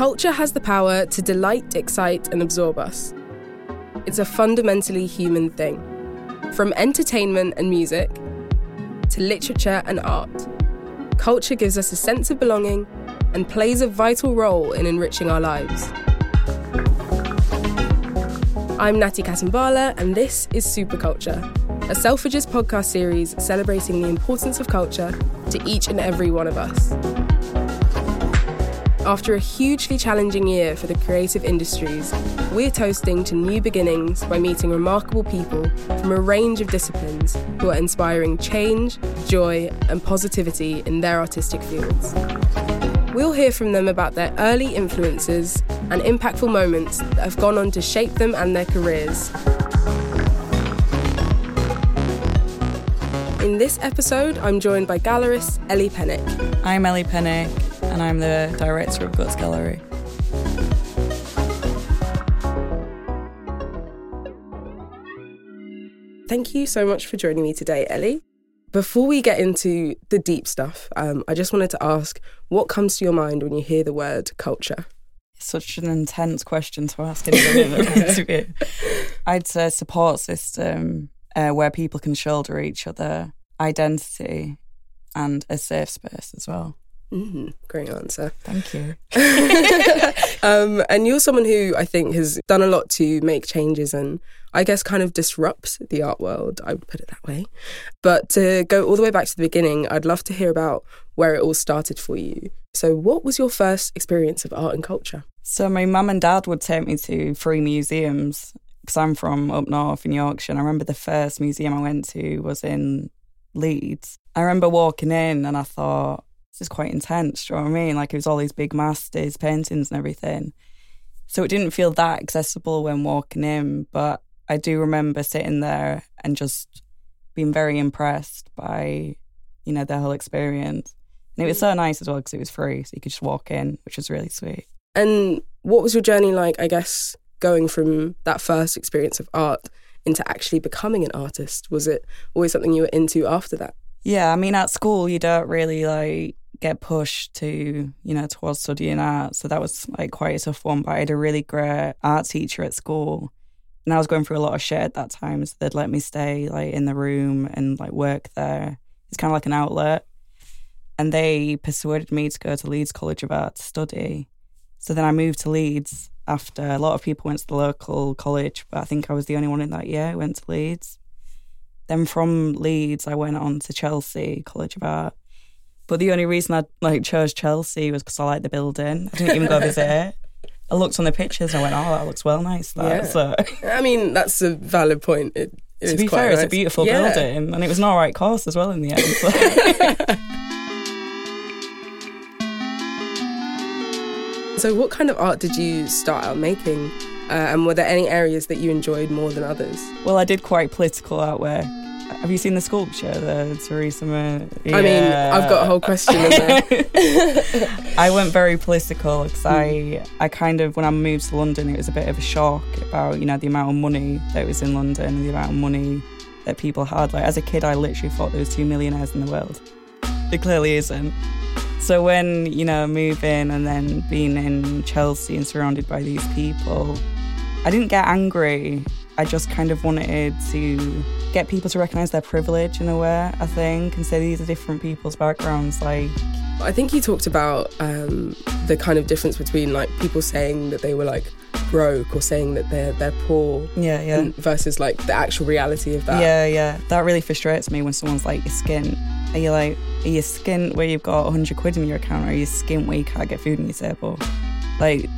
Culture has the power to delight, excite, and absorb us. It's a fundamentally human thing. From entertainment and music to literature and art, culture gives us a sense of belonging and plays a vital role in enriching our lives. I'm Nati Kasimbala, and this is Superculture, a Selfridges podcast series celebrating the importance of culture to each and every one of us. After a hugely challenging year for the creative industries, we're toasting to new beginnings by meeting remarkable people from a range of disciplines who are inspiring change, joy, and positivity in their artistic fields. We'll hear from them about their early influences and impactful moments that have gone on to shape them and their careers. In this episode, I'm joined by gallerist Ellie Pennick. I'm Ellie Pennick, and I'm the director of Guts Gallery. Thank you so much for joining me today, Ellie. Before we get into the deep stuff, um, I just wanted to ask what comes to your mind when you hear the word culture? It's such an intense question to ask in the interview. I'd say support system uh, where people can shoulder each other, identity, and a safe space as well. Mm-hmm. Great answer. Thank you. um, and you're someone who I think has done a lot to make changes and I guess kind of disrupt the art world. I would put it that way. But to go all the way back to the beginning, I'd love to hear about where it all started for you. So, what was your first experience of art and culture? So, my mum and dad would take me to free museums because I'm from up north in Yorkshire. And I remember the first museum I went to was in Leeds. I remember walking in and I thought, is quite intense. Do you know what I mean? Like it was all these big masters, paintings, and everything. So it didn't feel that accessible when walking in, but I do remember sitting there and just being very impressed by, you know, the whole experience. And it was so nice as well because it was free, so you could just walk in, which was really sweet. And what was your journey like? I guess going from that first experience of art into actually becoming an artist? Was it always something you were into after that? Yeah, I mean, at school, you don't really like get pushed to, you know, towards studying art. So that was like quite a tough one. But I had a really great art teacher at school. And I was going through a lot of shit at that time. So they'd let me stay like in the room and like work there. It's kind of like an outlet. And they persuaded me to go to Leeds College of Art to study. So then I moved to Leeds after a lot of people went to the local college, but I think I was the only one in that year who went to Leeds. Then from Leeds, I went on to Chelsea College of Art. But the only reason I like chose Chelsea was because I liked the building. I didn't even go visit it. I looked on the pictures and I went, "Oh, that looks well nice." That. Yeah. So I mean, that's a valid point. It, it to be fair, nice. it's a beautiful yeah. building, and it was an all right course as well in the end. So. so, what kind of art did you start out making? Uh, and were there any areas that you enjoyed more than others? Well, I did quite political artwork have you seen the sculpture, the Theresa May? Yeah. I mean, I've got a whole question. I went very political because I, I kind of, when I moved to London, it was a bit of a shock about, you know, the amount of money that was in London and the amount of money that people had. Like, as a kid, I literally thought there was two millionaires in the world. It clearly isn't. So when, you know, moving and then being in Chelsea and surrounded by these people, I didn't get angry. I just kind of wanted to get people to recognize their privilege in a way, I think, and say these are different people's backgrounds. Like, I think he talked about um, the kind of difference between like people saying that they were like broke or saying that they're they're poor. Yeah, yeah. Versus like the actual reality of that. Yeah, yeah. That really frustrates me when someone's like, "Your skin." Are you like, are you skint where you've got hundred quid in your account, or are you skint where you can't get food in your table? Like,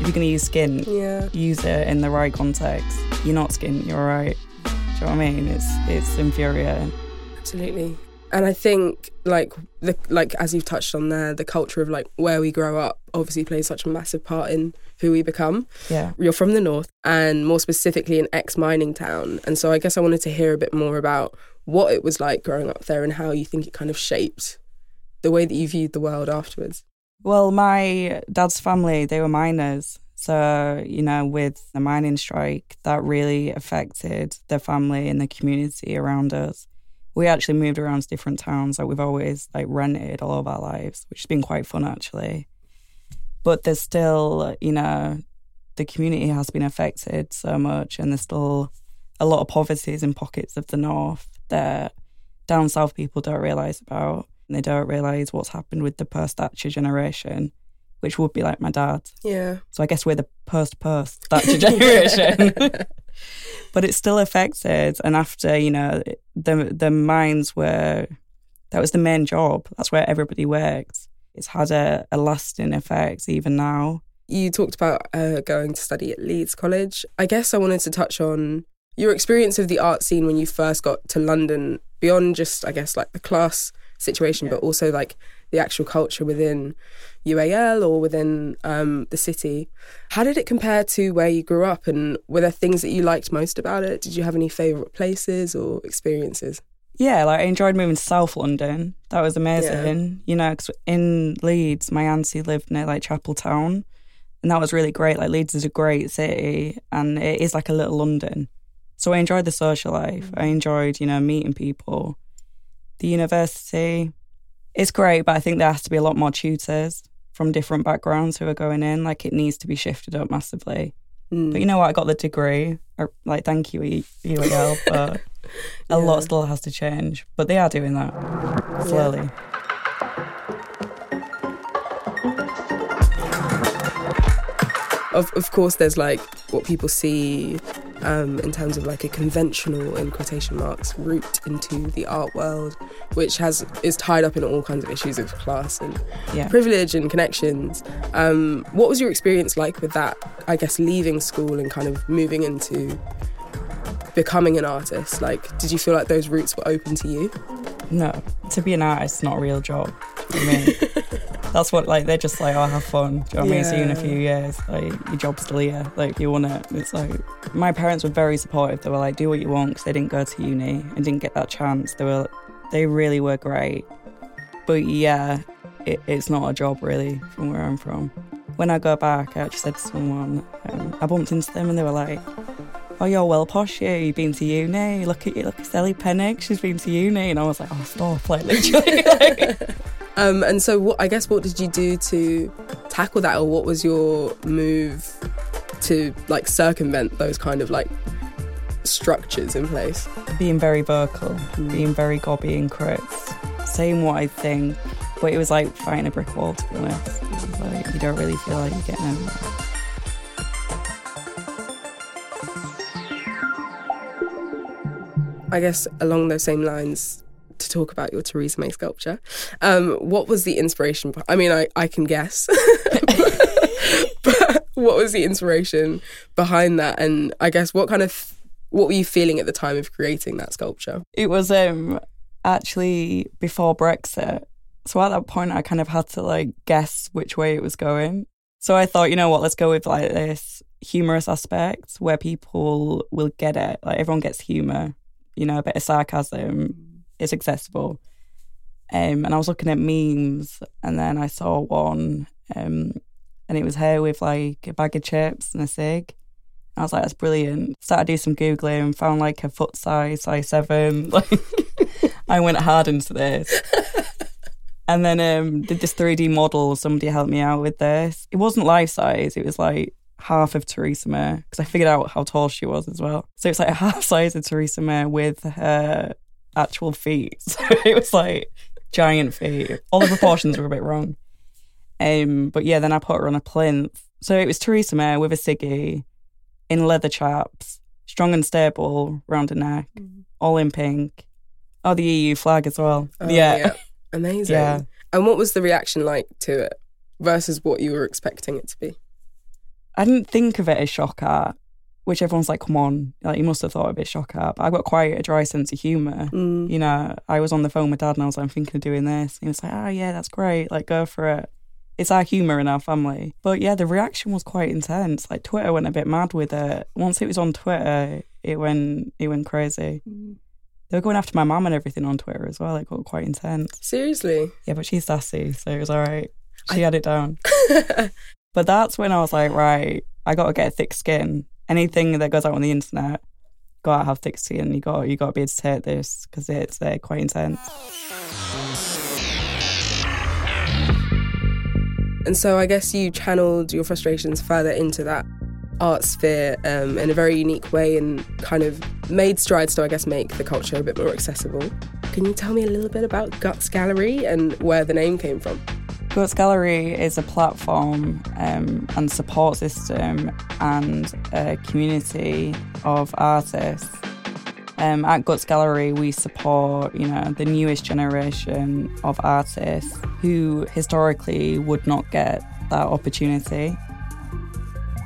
if you're going to use skin, yeah. use it in the right context. You're not skin, you're right. Do you know what I mean? It's it's infuriating. Absolutely. And I think like the like as you've touched on there, the culture of like where we grow up obviously plays such a massive part in who we become. Yeah. You're from the north and more specifically an ex mining town. And so I guess I wanted to hear a bit more about what it was like growing up there and how you think it kind of shaped the way that you viewed the world afterwards. Well, my dad's family, they were miners. So, you know, with the mining strike, that really affected the family and the community around us. We actually moved around to different towns. Like we've always like rented all of our lives, which has been quite fun actually. but there's still, you know, the community has been affected so much, and there's still a lot of poverty in pockets of the north that down south people don't realise about. And they don't realise what's happened with the post Thatcher generation, which would be like my dad. Yeah. So I guess we're the post post Thatcher generation. but it's still affected. And after, you know, the the mines were that was the main job. That's where everybody worked. It's had a, a lasting effect even now. You talked about uh, going to study at Leeds College. I guess I wanted to touch on your experience of the art scene when you first got to London, beyond just, I guess, like the class situation, yeah. but also like the actual culture within UAL or within um, the city. How did it compare to where you grew up, and were there things that you liked most about it? Did you have any favourite places or experiences? Yeah, like I enjoyed moving to South London. That was amazing. Yeah. You know, cause in Leeds, my auntie lived near like Chapeltown, and that was really great. Like Leeds is a great city, and it is like a little London. So I enjoyed the social life. I enjoyed, you know, meeting people. The university, it's great, but I think there has to be a lot more tutors from different backgrounds who are going in. Like it needs to be shifted up massively. Mm. But you know what? I got the degree. Or, like, thank you, UAL. But yeah. a lot still has to change. But they are doing that slowly. Yeah. Of, of course, there's like what people see um, in terms of like a conventional, in quotation marks, route into the art world, which has is tied up in all kinds of issues of class and yeah. privilege and connections. Um, what was your experience like with that? I guess leaving school and kind of moving into becoming an artist. Like, did you feel like those routes were open to you? No, to be an artist is not a real job. I mean, that's what like they're just like, oh, have fun. Do you know what yeah. I mean? See you in a few years. Like your job's still here. Like you want it. It's like my parents were very supportive. They were like, do what you want because they didn't go to uni and didn't get that chance. They were, they really were great. But yeah, it, it's not a job really from where I'm from. When I go back, I actually said to someone, um, I bumped into them and they were like, oh, you're well posh, yeah, you've been to uni. Look at you, look at Sally Pennick, she's been to uni. And I was like, oh, stop, like literally. um, and so, what, I guess, what did you do to tackle that, or what was your move to like circumvent those kind of like structures in place? Being very vocal, mm. being very gobby and crits, saying what I think. But it was like fighting a brick wall, to be honest. Like, you don't really feel like you're getting anywhere. I guess along those same lines, to talk about your Theresa May sculpture, um, what was the inspiration? I mean, I, I can guess, but what was the inspiration behind that? And I guess what kind of what were you feeling at the time of creating that sculpture? It was um, actually before Brexit. So at that point, I kind of had to like guess which way it was going. So I thought, you know what, let's go with like this humorous aspect where people will get it. Like everyone gets humor you know, a bit of sarcasm. It's accessible. Um, and I was looking at memes, and then I saw one, um, and it was her with like a bag of chips and a cig. I was like, that's brilliant. Started to do some googling, found like a foot size, size seven. Like, I went hard into this. and then um, did this 3D model. Somebody helped me out with this. It wasn't life size. It was like half of Theresa May because I figured out how tall she was as well. So it's like a half size of Theresa May with her actual feet. So it was like giant feet. All the proportions were a bit wrong. Um, but yeah, then I put her on a plinth. So it was Theresa May with a ciggy in leather chaps, strong and stable round her neck, mm. all in pink. Oh, the EU flag as well. Oh, yeah. yeah. Amazing. Yeah. And what was the reaction like to it versus what you were expecting it to be? I didn't think of it as shock art, which everyone's like, come on, like you must have thought of it shock art. But I got quite a dry sense of humour. Mm. You know, I was on the phone with dad and I was like, I'm thinking of doing this. he was like, oh yeah, that's great. Like go for it. It's our humour in our family. But yeah, the reaction was quite intense. Like Twitter went a bit mad with it. Once it was on Twitter, it went it went crazy. Mm. They were going after my mum and everything on Twitter as well. It got quite intense. Seriously? Yeah, but she's sassy, so it was all right. She I... had it down. But that's when I was like, right, I got to get a thick skin. Anything that goes out on the internet, got to have thick skin. You got you got to be able to take this because it's uh, quite intense. And so I guess you channeled your frustrations further into that art sphere um, in a very unique way and kind of made strides to, I guess, make the culture a bit more accessible. Can you tell me a little bit about Guts Gallery and where the name came from? Guts Gallery is a platform um, and support system and a community of artists. Um, at Guts Gallery, we support, you know, the newest generation of artists who historically would not get that opportunity.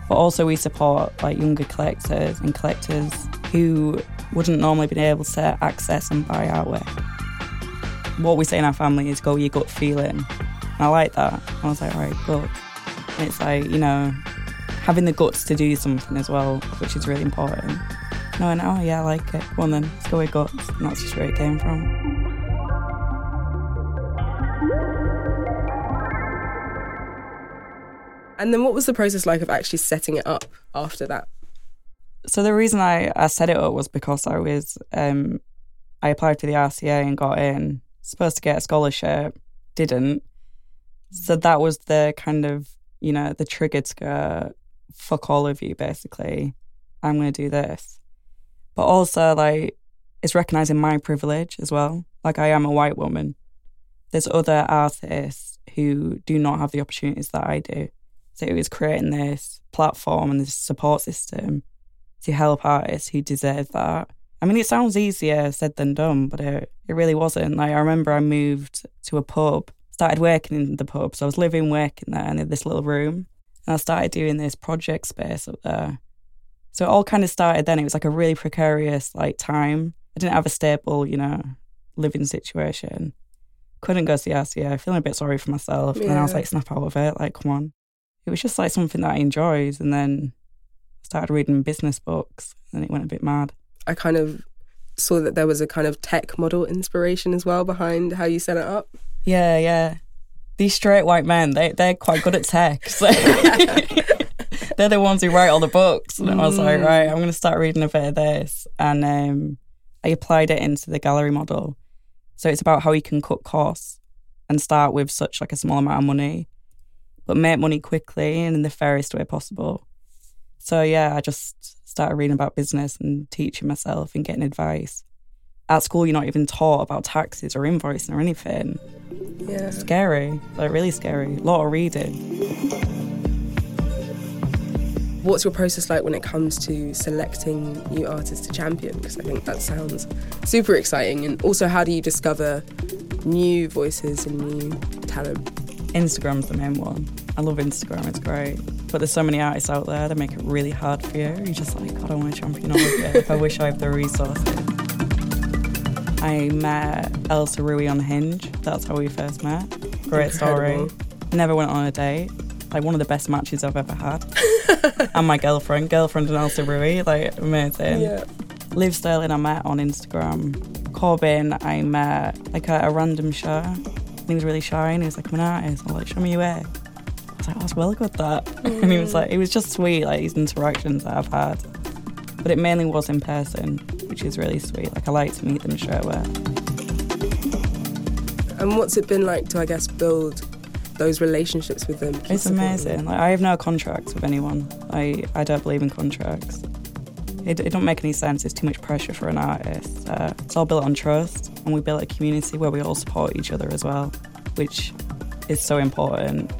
But also we support like younger collectors and collectors who wouldn't normally be able to access and buy artwork. What we say in our family is go your gut feeling. And I like that. I was like, all right. And it's like, you know, having the guts to do something as well, which is really important. No, and oh yeah, I like it. Well then, let's go with guts. And that's just where it came from. And then what was the process like of actually setting it up after that? So the reason I, I set it up was because I was um, I applied to the RCA and got in. Supposed to get a scholarship, didn't. So that was the kind of you know the trigger to go fuck all of you basically. I'm going to do this, but also like it's recognizing my privilege as well. Like I am a white woman. There's other artists who do not have the opportunities that I do. So it was creating this platform and this support system to help artists who deserve that. I mean, it sounds easier said than done, but it, it really wasn't. Like, I remember I moved to a pub, started working in the pub. So I was living, working there and in this little room. And I started doing this project space up there. So it all kind of started then. It was like a really precarious like time. I didn't have a stable, you know, living situation. Couldn't go to the RCA, feeling a bit sorry for myself. Yeah. And I was like, snap out of it. Like, come on it was just like something that I enjoyed. And then started reading business books and it went a bit mad. I kind of saw that there was a kind of tech model inspiration as well behind how you set it up. Yeah, yeah. These straight white men, they, they're quite good at tech. So they're the ones who write all the books. And mm. I was like, mm. right, I'm going to start reading a bit of this. And um, I applied it into the gallery model. So it's about how you can cut costs and start with such like a small amount of money but make money quickly and in the fairest way possible. So yeah, I just started reading about business and teaching myself and getting advice. At school, you're not even taught about taxes or invoicing or anything. Yeah. Scary, like really scary. A lot of reading. What's your process like when it comes to selecting new artists to champion? Because I think that sounds super exciting. And also, how do you discover new voices and new talent? Instagram's the main one. I love Instagram, it's great. But there's so many artists out there that make it really hard for you. You're just like, God, I want to champion all of it. I wish I had the resources. I met Elsa Rouy on Hinge. That's how we first met. Great Incredible. story. Never went on a date. Like one of the best matches I've ever had. and my girlfriend, girlfriend and Elsa Rouy, like amazing. Yeah. Liv Sterling I met on Instagram. Corbin I met like at a random show And he was really shy and he was like, I'm an artist. I was like, show me your work. I was like, oh, I was well good at that. Mm. And he was like, it was just sweet, like these interactions that I've had. But it mainly was in person, which is really sweet. Like I like to meet them straight away. And what's it been like to, I guess, build those relationships with them? It's amazing. Like I have no contracts with anyone. I I don't believe in contracts. It, it don't make any sense. It's too much pressure for an artist. Uh, it's all built on trust and we built a community where we all support each other as well, which is so important.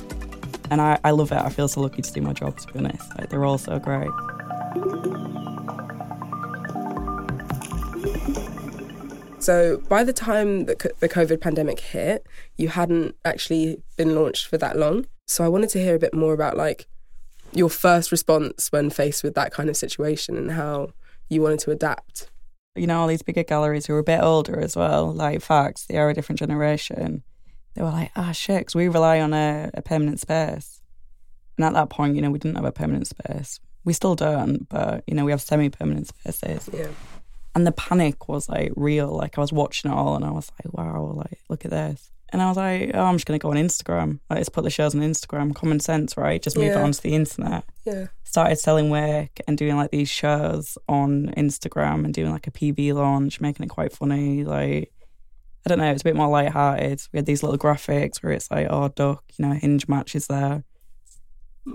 And I, I love it. I feel so lucky to do my job, to be honest. Like, they're all so great. So, by the time that the COVID pandemic hit, you hadn't actually been launched for that long. So, I wanted to hear a bit more about like your first response when faced with that kind of situation and how you wanted to adapt you know, all these bigger galleries who are a bit older as well, like Facts, they are a different generation. They were like, ah, oh, shit, because we rely on a, a permanent space. And at that point, you know, we didn't have a permanent space. We still don't, but, you know, we have semi permanent spaces. Yeah. And the panic was like real. Like I was watching it all and I was like, wow, like, look at this. And I was like, oh, I'm just going to go on Instagram. Like, let's put the shows on Instagram. Common sense, right? Just move yeah. it onto the internet. Yeah. Started selling work and doing like these shows on Instagram and doing like a PV launch, making it quite funny. Like, I don't know, it's a bit more light-hearted. We had these little graphics where it's like, oh, duck, you know, hinge matches there.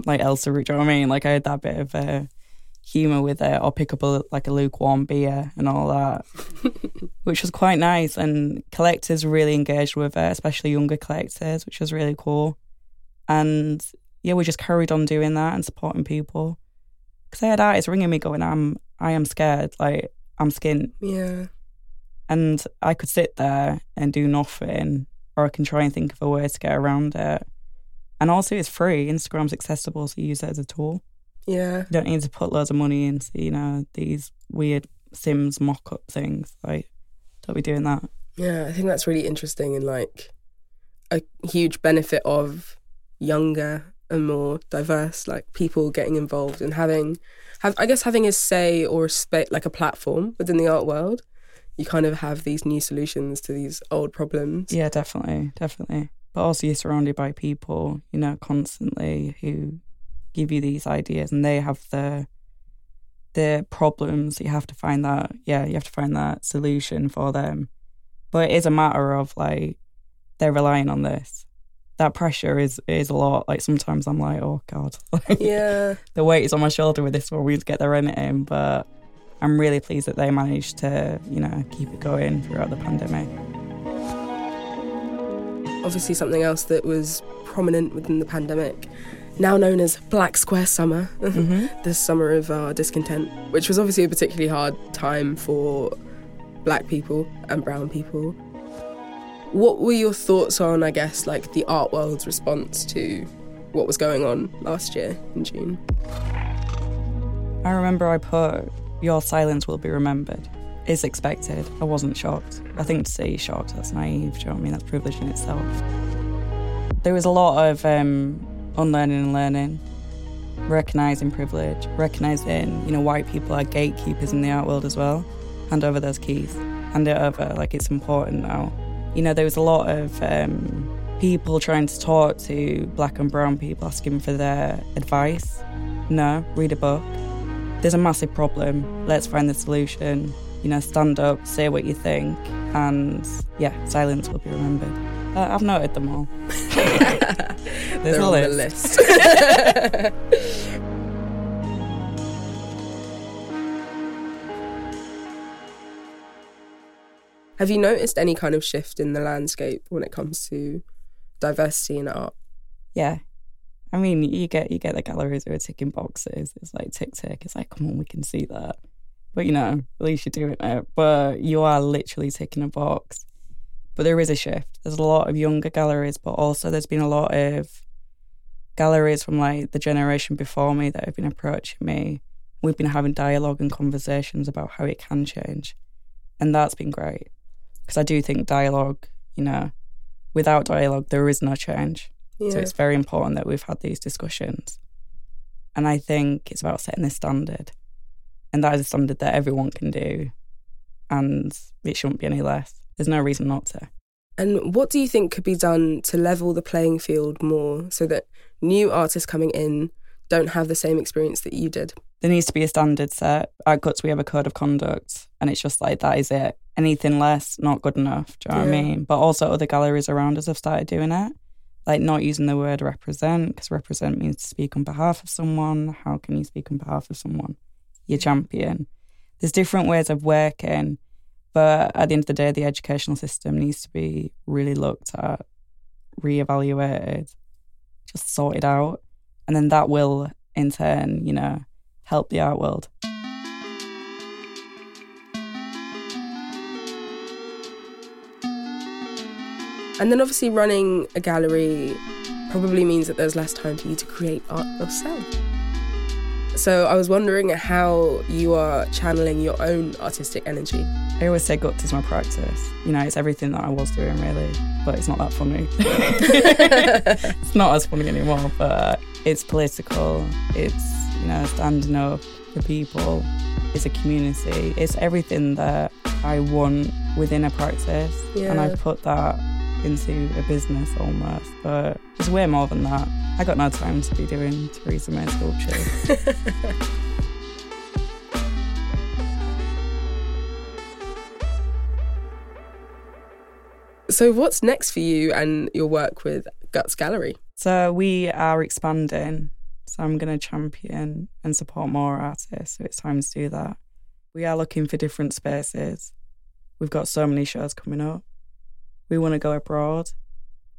Like Elsa, do you know what I mean? Like I had that bit of uh, humour with it, or pick up a, like a lukewarm beer and all that, which was quite nice. And collectors really engaged with it, especially younger collectors, which was really cool. And yeah, we just carried on doing that and supporting people. Because I had artists ringing me going, "I'm, I am scared. Like I'm skint." Yeah. And I could sit there and do nothing, or I can try and think of a way to get around it. And also, it's free. Instagram's accessible, so you use it as a tool. Yeah. You don't need to put loads of money into, you know, these weird Sims mock up things. Like, don't be doing that. Yeah, I think that's really interesting and like a huge benefit of younger and more diverse like people getting involved and having have I guess having a say or a spa- like a platform within the art world. You kind of have these new solutions to these old problems. Yeah, definitely, definitely. But also, you're surrounded by people, you know, constantly who give you these ideas, and they have the the problems. You have to find that. Yeah, you have to find that solution for them. But it is a matter of like they're relying on this. That pressure is is a lot. Like sometimes I'm like, oh god, Yeah. the weight is on my shoulder with this one. We need to get their rent in, but I'm really pleased that they managed to, you know, keep it going throughout the pandemic. Obviously something else that was prominent within the pandemic, now known as Black Square Summer, the summer of our discontent, which was obviously a particularly hard time for black people and brown people. What were your thoughts on, I guess, like the art world's response to what was going on last year in June? I remember I put your silence will be remembered. Is expected. I wasn't shocked. I think to say shocked, that's naive. Do you know what I mean? That's privilege in itself. There was a lot of um, unlearning and learning, recognizing privilege, recognizing you know white people are gatekeepers in the art world as well. Hand over those keys. Hand it over. Like it's important now. You know, there was a lot of um, people trying to talk to black and brown people, asking for their advice. No, read a book. There's a massive problem. Let's find the solution. You know, stand up, say what you think, and yeah, silence will be remembered. Uh, I've noted them all. There's They're a on the list. list. Have you noticed any kind of shift in the landscape when it comes to diversity in art? Yeah. I mean, you get you get the galleries who are ticking boxes. It's like tick tick. It's like, come on, we can see that. But you know, at least you're doing it. But you are literally ticking a box. But there is a shift. There's a lot of younger galleries, but also there's been a lot of galleries from like the generation before me that have been approaching me. We've been having dialogue and conversations about how it can change. And that's been great. Because I do think dialogue, you know, without dialogue, there is no change. Yeah. So it's very important that we've had these discussions. And I think it's about setting the standard. And that is a standard that everyone can do. And it shouldn't be any less. There's no reason not to. And what do you think could be done to level the playing field more so that new artists coming in don't have the same experience that you did? There needs to be a standard set. At Guts, we have a code of conduct. And it's just like, that is it. Anything less, not good enough. Do you know what I mean? But also, other galleries around us have started doing it. Like, not using the word represent, because represent means to speak on behalf of someone. How can you speak on behalf of someone? Your mm. champion. There's different ways of working. But at the end of the day, the educational system needs to be really looked at, reevaluated, just sorted out. And then that will, in turn, you know, help the art world. And then obviously running a gallery probably means that there's less time for you to create art yourself. So I was wondering how you are channeling your own artistic energy. I always say guts is my practice. You know, it's everything that I was doing really, but it's not that funny. it's not as funny anymore, but it's political. It's, you know, standing up for people. It's a community. It's everything that I want within a practice. And Yeah. I put that into a business almost, but it's way more than that. I got no time to be doing Theresa May sculptures. So, what's next for you and your work with Guts Gallery? So, we are expanding. So, I'm going to champion and support more artists. So, it's time to do that. We are looking for different spaces. We've got so many shows coming up. We want to go abroad.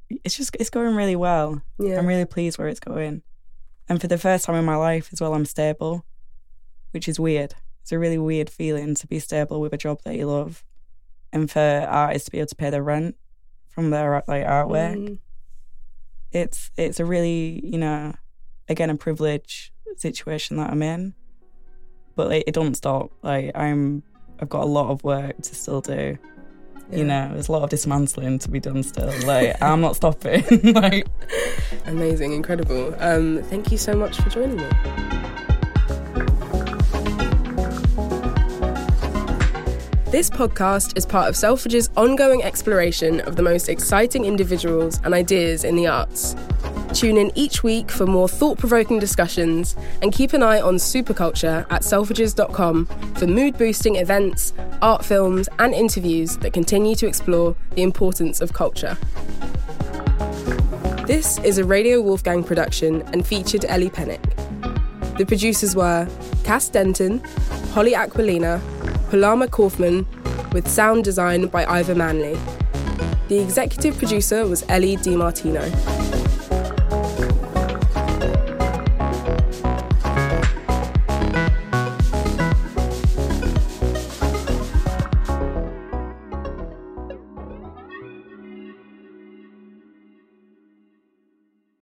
It's just, it's going really well. Yeah. I'm really pleased where it's going. And for the first time in my life as well, I'm stable, which is weird. It's a really weird feeling to be stable with a job that you love and for artists to be able to pay their rent from their like artwork. Mm. It's it's a really, you know, again a privilege situation that I'm in. But like, it doesn't stop. Like I'm I've got a lot of work to still do. Yeah. You know, there's a lot of dismantling to be done still. Like I'm not stopping. like Amazing, incredible. Um, thank you so much for joining me. This podcast is part of Selfridge's ongoing exploration of the most exciting individuals and ideas in the arts. Tune in each week for more thought provoking discussions and keep an eye on superculture at selfridges.com for mood boosting events, art films, and interviews that continue to explore the importance of culture. This is a Radio Wolfgang production and featured Ellie Pennick. The producers were Cass Denton, Holly Aquilina, Palama Kaufman, with sound design by Ivor Manley. The executive producer was Ellie DiMartino.